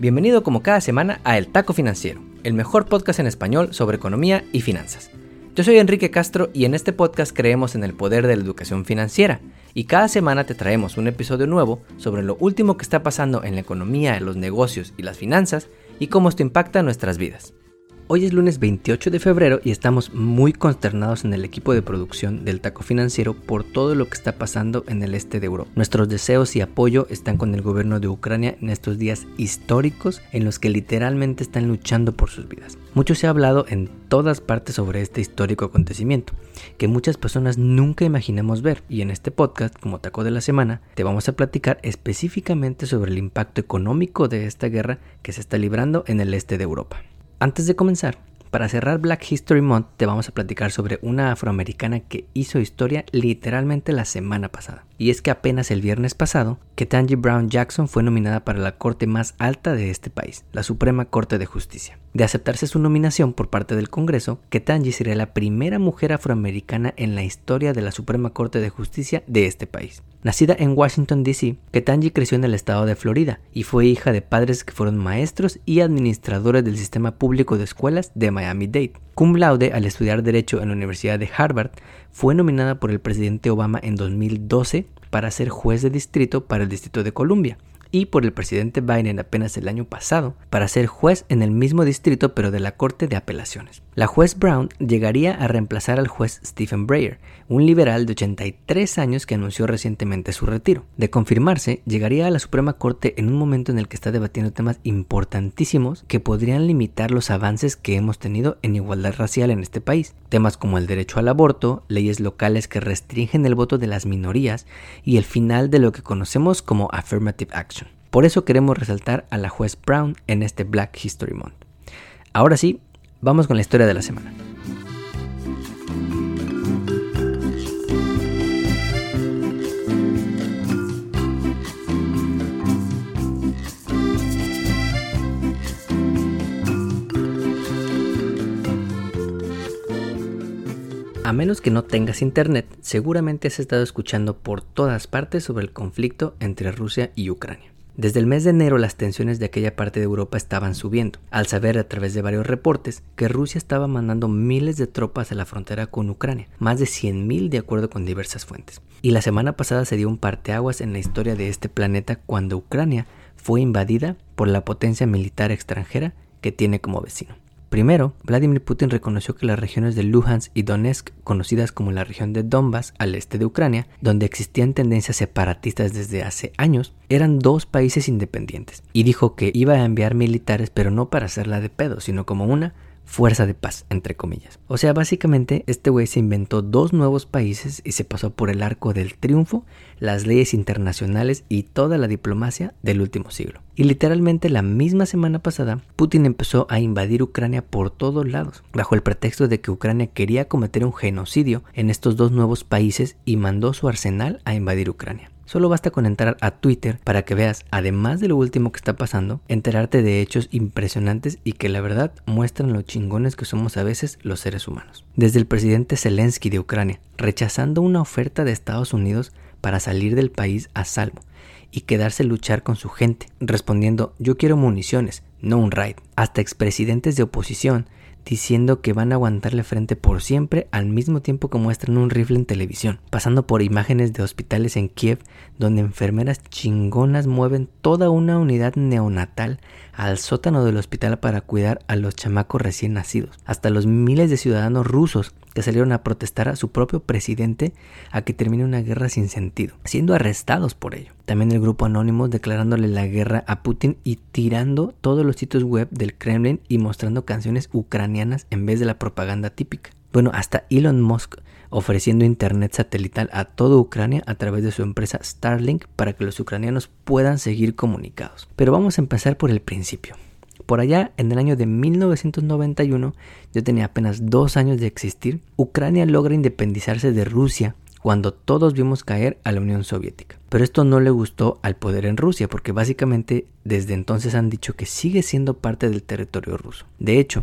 Bienvenido como cada semana a El Taco Financiero, el mejor podcast en español sobre economía y finanzas. Yo soy Enrique Castro y en este podcast creemos en el poder de la educación financiera y cada semana te traemos un episodio nuevo sobre lo último que está pasando en la economía, los negocios y las finanzas y cómo esto impacta nuestras vidas. Hoy es lunes 28 de febrero y estamos muy consternados en el equipo de producción del Taco Financiero por todo lo que está pasando en el este de Europa. Nuestros deseos y apoyo están con el gobierno de Ucrania en estos días históricos en los que literalmente están luchando por sus vidas. Mucho se ha hablado en todas partes sobre este histórico acontecimiento, que muchas personas nunca imaginamos ver, y en este podcast, como Taco de la Semana, te vamos a platicar específicamente sobre el impacto económico de esta guerra que se está librando en el este de Europa. Antes de comenzar, para cerrar Black History Month te vamos a platicar sobre una afroamericana que hizo historia literalmente la semana pasada. Y es que apenas el viernes pasado, Ketanji Brown Jackson fue nominada para la corte más alta de este país, la Suprema Corte de Justicia. De aceptarse su nominación por parte del Congreso, Ketanji sería la primera mujer afroamericana en la historia de la Suprema Corte de Justicia de este país. Nacida en Washington, D.C., Ketanji creció en el estado de Florida y fue hija de padres que fueron maestros y administradores del sistema público de escuelas de Miami-Dade. Cum laude al estudiar Derecho en la Universidad de Harvard, fue nominada por el presidente Obama en 2012 para ser juez de distrito para el Distrito de Columbia y por el presidente Biden apenas el año pasado para ser juez en el mismo distrito pero de la Corte de Apelaciones. La juez Brown llegaría a reemplazar al juez Stephen Breyer, un liberal de 83 años que anunció recientemente su retiro. De confirmarse, llegaría a la Suprema Corte en un momento en el que está debatiendo temas importantísimos que podrían limitar los avances que hemos tenido en igualdad racial en este país. Temas como el derecho al aborto, leyes locales que restringen el voto de las minorías y el final de lo que conocemos como affirmative action. Por eso queremos resaltar a la juez Brown en este Black History Month. Ahora sí, vamos con la historia de la semana. A menos que no tengas internet, seguramente has estado escuchando por todas partes sobre el conflicto entre Rusia y Ucrania. Desde el mes de enero las tensiones de aquella parte de Europa estaban subiendo, al saber a través de varios reportes que Rusia estaba mandando miles de tropas a la frontera con Ucrania, más de 100.000 de acuerdo con diversas fuentes. Y la semana pasada se dio un parteaguas en la historia de este planeta cuando Ucrania fue invadida por la potencia militar extranjera que tiene como vecino. Primero, Vladimir Putin reconoció que las regiones de Luhansk y Donetsk, conocidas como la región de Donbass al este de Ucrania, donde existían tendencias separatistas desde hace años, eran dos países independientes, y dijo que iba a enviar militares pero no para hacerla de pedo, sino como una fuerza de paz, entre comillas. O sea, básicamente este güey se inventó dos nuevos países y se pasó por el arco del triunfo, las leyes internacionales y toda la diplomacia del último siglo. Y literalmente la misma semana pasada, Putin empezó a invadir Ucrania por todos lados, bajo el pretexto de que Ucrania quería cometer un genocidio en estos dos nuevos países y mandó su arsenal a invadir Ucrania. Solo basta con entrar a Twitter para que veas, además de lo último que está pasando, enterarte de hechos impresionantes y que la verdad muestran lo chingones que somos a veces los seres humanos. Desde el presidente Zelensky de Ucrania, rechazando una oferta de Estados Unidos para salir del país a salvo y quedarse a luchar con su gente, respondiendo yo quiero municiones, no un raid. Hasta expresidentes de oposición diciendo que van a aguantarle frente por siempre al mismo tiempo que muestran un rifle en televisión, pasando por imágenes de hospitales en Kiev donde enfermeras chingonas mueven toda una unidad neonatal al sótano del hospital para cuidar a los chamacos recién nacidos, hasta los miles de ciudadanos rusos que salieron a protestar a su propio presidente a que termine una guerra sin sentido, siendo arrestados por ello. También el grupo Anónimos declarándole la guerra a Putin y tirando todos los sitios web del Kremlin y mostrando canciones ucranianas en vez de la propaganda típica. Bueno, hasta Elon Musk ofreciendo internet satelital a toda Ucrania a través de su empresa Starlink para que los ucranianos puedan seguir comunicados. Pero vamos a empezar por el principio. Por allá, en el año de 1991, yo tenía apenas dos años de existir, Ucrania logra independizarse de Rusia cuando todos vimos caer a la Unión Soviética. Pero esto no le gustó al poder en Rusia, porque básicamente desde entonces han dicho que sigue siendo parte del territorio ruso. De hecho,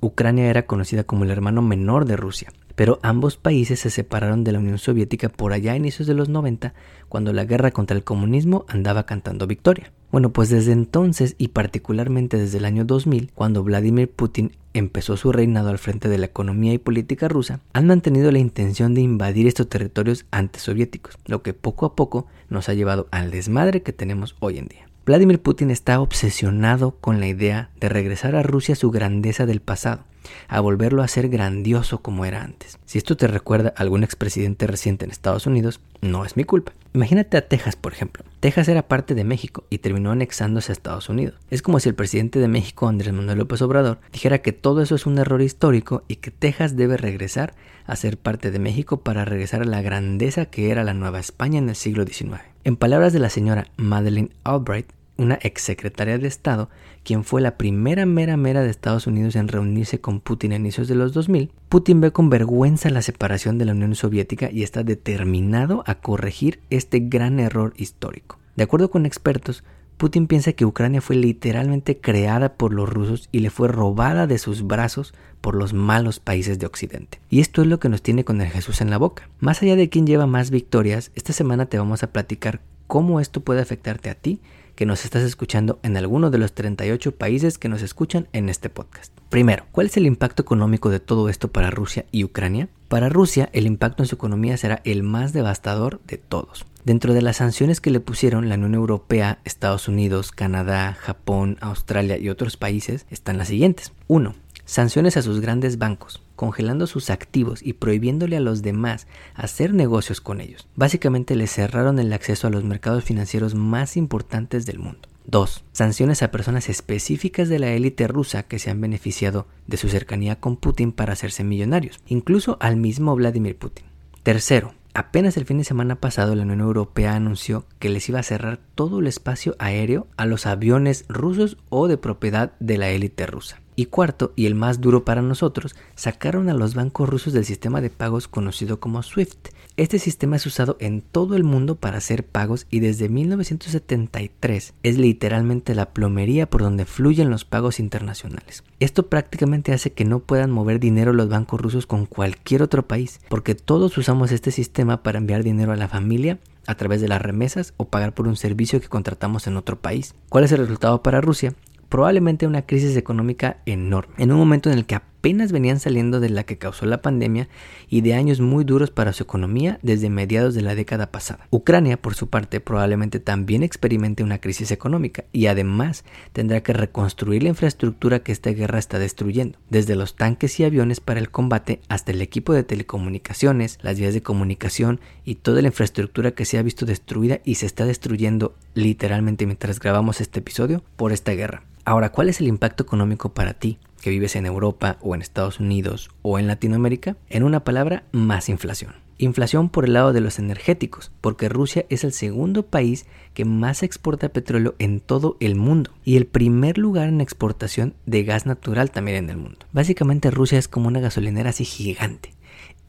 Ucrania era conocida como el hermano menor de Rusia, pero ambos países se separaron de la Unión Soviética por allá a inicios de los 90, cuando la guerra contra el comunismo andaba cantando victoria. Bueno, pues desde entonces y particularmente desde el año 2000, cuando Vladimir Putin empezó su reinado al frente de la economía y política rusa, han mantenido la intención de invadir estos territorios antisoviéticos, lo que poco a poco nos ha llevado al desmadre que tenemos hoy en día. Vladimir Putin está obsesionado con la idea de regresar a Rusia su grandeza del pasado, a volverlo a ser grandioso como era antes. Si esto te recuerda a algún expresidente reciente en Estados Unidos, no es mi culpa. Imagínate a Texas, por ejemplo. Texas era parte de México y terminó anexándose a Estados Unidos. Es como si el presidente de México, Andrés Manuel López Obrador, dijera que todo eso es un error histórico y que Texas debe regresar a ser parte de México para regresar a la grandeza que era la Nueva España en el siglo XIX. En palabras de la señora Madeleine Albright, una exsecretaria de Estado, quien fue la primera mera mera de Estados Unidos en reunirse con Putin a inicios de los 2000, Putin ve con vergüenza la separación de la Unión Soviética y está determinado a corregir este gran error histórico. De acuerdo con expertos, Putin piensa que Ucrania fue literalmente creada por los rusos y le fue robada de sus brazos por los malos países de Occidente. Y esto es lo que nos tiene con el Jesús en la boca. Más allá de quién lleva más victorias, esta semana te vamos a platicar cómo esto puede afectarte a ti que nos estás escuchando en alguno de los 38 países que nos escuchan en este podcast. Primero, ¿cuál es el impacto económico de todo esto para Rusia y Ucrania? Para Rusia, el impacto en su economía será el más devastador de todos. Dentro de las sanciones que le pusieron la Unión Europea, Estados Unidos, Canadá, Japón, Australia y otros países están las siguientes. 1. Sanciones a sus grandes bancos congelando sus activos y prohibiéndole a los demás hacer negocios con ellos. Básicamente les cerraron el acceso a los mercados financieros más importantes del mundo. 2. Sanciones a personas específicas de la élite rusa que se han beneficiado de su cercanía con Putin para hacerse millonarios, incluso al mismo Vladimir Putin. Tercero, Apenas el fin de semana pasado la Unión Europea anunció que les iba a cerrar todo el espacio aéreo a los aviones rusos o de propiedad de la élite rusa. Y cuarto, y el más duro para nosotros, sacaron a los bancos rusos del sistema de pagos conocido como SWIFT. Este sistema es usado en todo el mundo para hacer pagos y desde 1973 es literalmente la plomería por donde fluyen los pagos internacionales. Esto prácticamente hace que no puedan mover dinero los bancos rusos con cualquier otro país, porque todos usamos este sistema para enviar dinero a la familia a través de las remesas o pagar por un servicio que contratamos en otro país. ¿Cuál es el resultado para Rusia? Probablemente una crisis económica enorme, en un momento en el que apenas venían saliendo de la que causó la pandemia y de años muy duros para su economía desde mediados de la década pasada. Ucrania, por su parte, probablemente también experimente una crisis económica y además tendrá que reconstruir la infraestructura que esta guerra está destruyendo, desde los tanques y aviones para el combate hasta el equipo de telecomunicaciones, las vías de comunicación y toda la infraestructura que se ha visto destruida y se está destruyendo literalmente mientras grabamos este episodio por esta guerra. Ahora, ¿cuál es el impacto económico para ti vives en Europa o en Estados Unidos o en Latinoamérica? En una palabra, más inflación. Inflación por el lado de los energéticos, porque Rusia es el segundo país que más exporta petróleo en todo el mundo y el primer lugar en exportación de gas natural también en el mundo. Básicamente Rusia es como una gasolinera así gigante.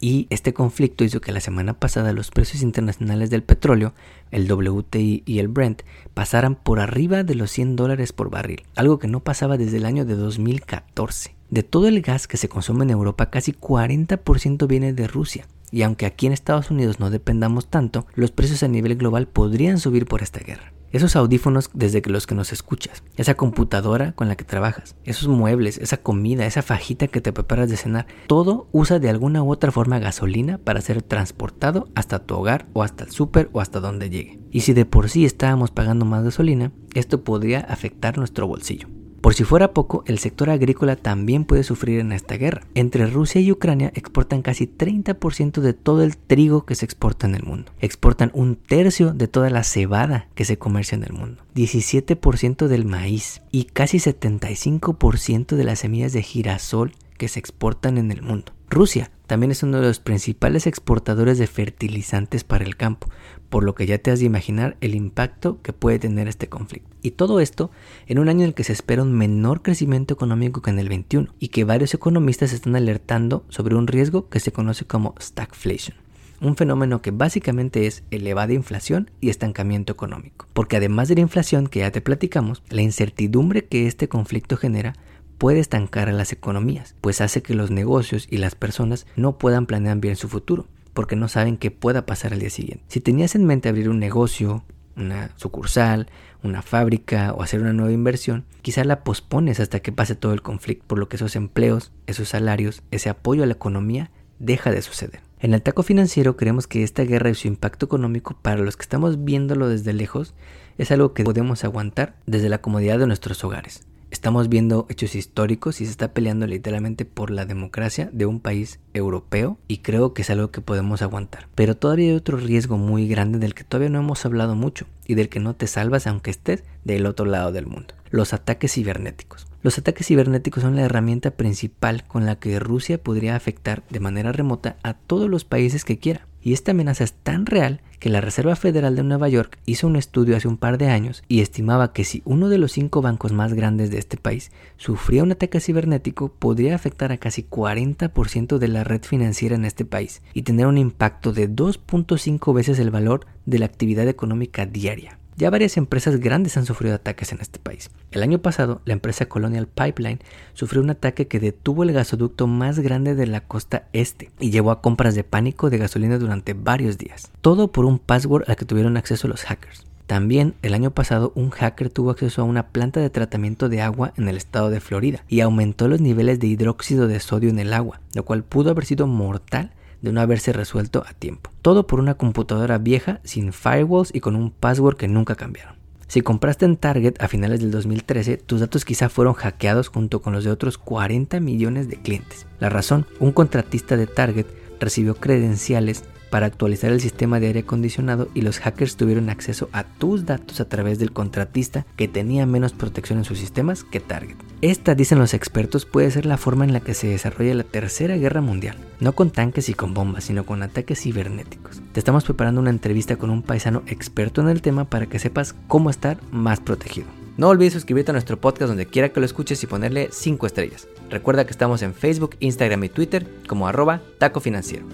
Y este conflicto hizo que la semana pasada los precios internacionales del petróleo, el WTI y el Brent, pasaran por arriba de los 100 dólares por barril, algo que no pasaba desde el año de 2014. De todo el gas que se consume en Europa, casi 40% viene de Rusia. Y aunque aquí en Estados Unidos no dependamos tanto, los precios a nivel global podrían subir por esta guerra. Esos audífonos desde los que nos escuchas, esa computadora con la que trabajas, esos muebles, esa comida, esa fajita que te preparas de cenar, todo usa de alguna u otra forma gasolina para ser transportado hasta tu hogar o hasta el súper o hasta donde llegue. Y si de por sí estábamos pagando más gasolina, esto podría afectar nuestro bolsillo. Por si fuera poco, el sector agrícola también puede sufrir en esta guerra. Entre Rusia y Ucrania exportan casi 30% de todo el trigo que se exporta en el mundo. Exportan un tercio de toda la cebada que se comercia en el mundo. 17% del maíz y casi 75% de las semillas de girasol que se exportan en el mundo. Rusia también es uno de los principales exportadores de fertilizantes para el campo, por lo que ya te has de imaginar el impacto que puede tener este conflicto. Y todo esto en un año en el que se espera un menor crecimiento económico que en el 21 y que varios economistas están alertando sobre un riesgo que se conoce como stagflation un fenómeno que básicamente es elevada inflación y estancamiento económico. Porque además de la inflación que ya te platicamos, la incertidumbre que este conflicto genera puede estancar a las economías, pues hace que los negocios y las personas no puedan planear bien su futuro, porque no saben qué pueda pasar al día siguiente. Si tenías en mente abrir un negocio, una sucursal, una fábrica o hacer una nueva inversión, quizá la pospones hasta que pase todo el conflicto, por lo que esos empleos, esos salarios, ese apoyo a la economía deja de suceder. En el taco financiero creemos que esta guerra y su impacto económico para los que estamos viéndolo desde lejos es algo que podemos aguantar desde la comodidad de nuestros hogares. Estamos viendo hechos históricos y se está peleando literalmente por la democracia de un país europeo y creo que es algo que podemos aguantar. Pero todavía hay otro riesgo muy grande del que todavía no hemos hablado mucho y del que no te salvas aunque estés del otro lado del mundo. Los ataques cibernéticos. Los ataques cibernéticos son la herramienta principal con la que Rusia podría afectar de manera remota a todos los países que quiera. Y esta amenaza es tan real que la Reserva Federal de Nueva York hizo un estudio hace un par de años y estimaba que si uno de los cinco bancos más grandes de este país sufría un ataque cibernético, podría afectar a casi 40% de la red financiera en este país y tener un impacto de 2.5 veces el valor de la actividad económica diaria. Ya varias empresas grandes han sufrido ataques en este país. El año pasado, la empresa Colonial Pipeline sufrió un ataque que detuvo el gasoducto más grande de la costa este y llevó a compras de pánico de gasolina durante varios días. Todo por un password al que tuvieron acceso los hackers. También el año pasado un hacker tuvo acceso a una planta de tratamiento de agua en el estado de Florida y aumentó los niveles de hidróxido de sodio en el agua, lo cual pudo haber sido mortal de no haberse resuelto a tiempo. Todo por una computadora vieja, sin firewalls y con un password que nunca cambiaron. Si compraste en Target a finales del 2013, tus datos quizá fueron hackeados junto con los de otros 40 millones de clientes. La razón, un contratista de Target recibió credenciales para actualizar el sistema de aire acondicionado y los hackers tuvieron acceso a tus datos a través del contratista que tenía menos protección en sus sistemas que Target. Esta, dicen los expertos, puede ser la forma en la que se desarrolla la Tercera Guerra Mundial, no con tanques y con bombas, sino con ataques cibernéticos. Te estamos preparando una entrevista con un paisano experto en el tema para que sepas cómo estar más protegido. No olvides suscribirte a nuestro podcast donde quiera que lo escuches y ponerle 5 estrellas. Recuerda que estamos en Facebook, Instagram y Twitter como arroba taco financiero.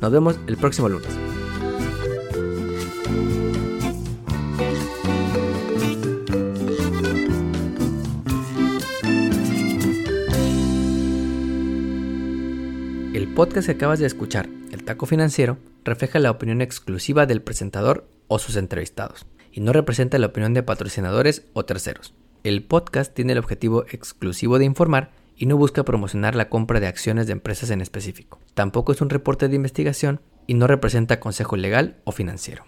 Nos vemos el próximo lunes. El podcast que acabas de escuchar, El Taco Financiero, refleja la opinión exclusiva del presentador o sus entrevistados y no representa la opinión de patrocinadores o terceros. El podcast tiene el objetivo exclusivo de informar y no busca promocionar la compra de acciones de empresas en específico. Tampoco es un reporte de investigación y no representa consejo legal o financiero.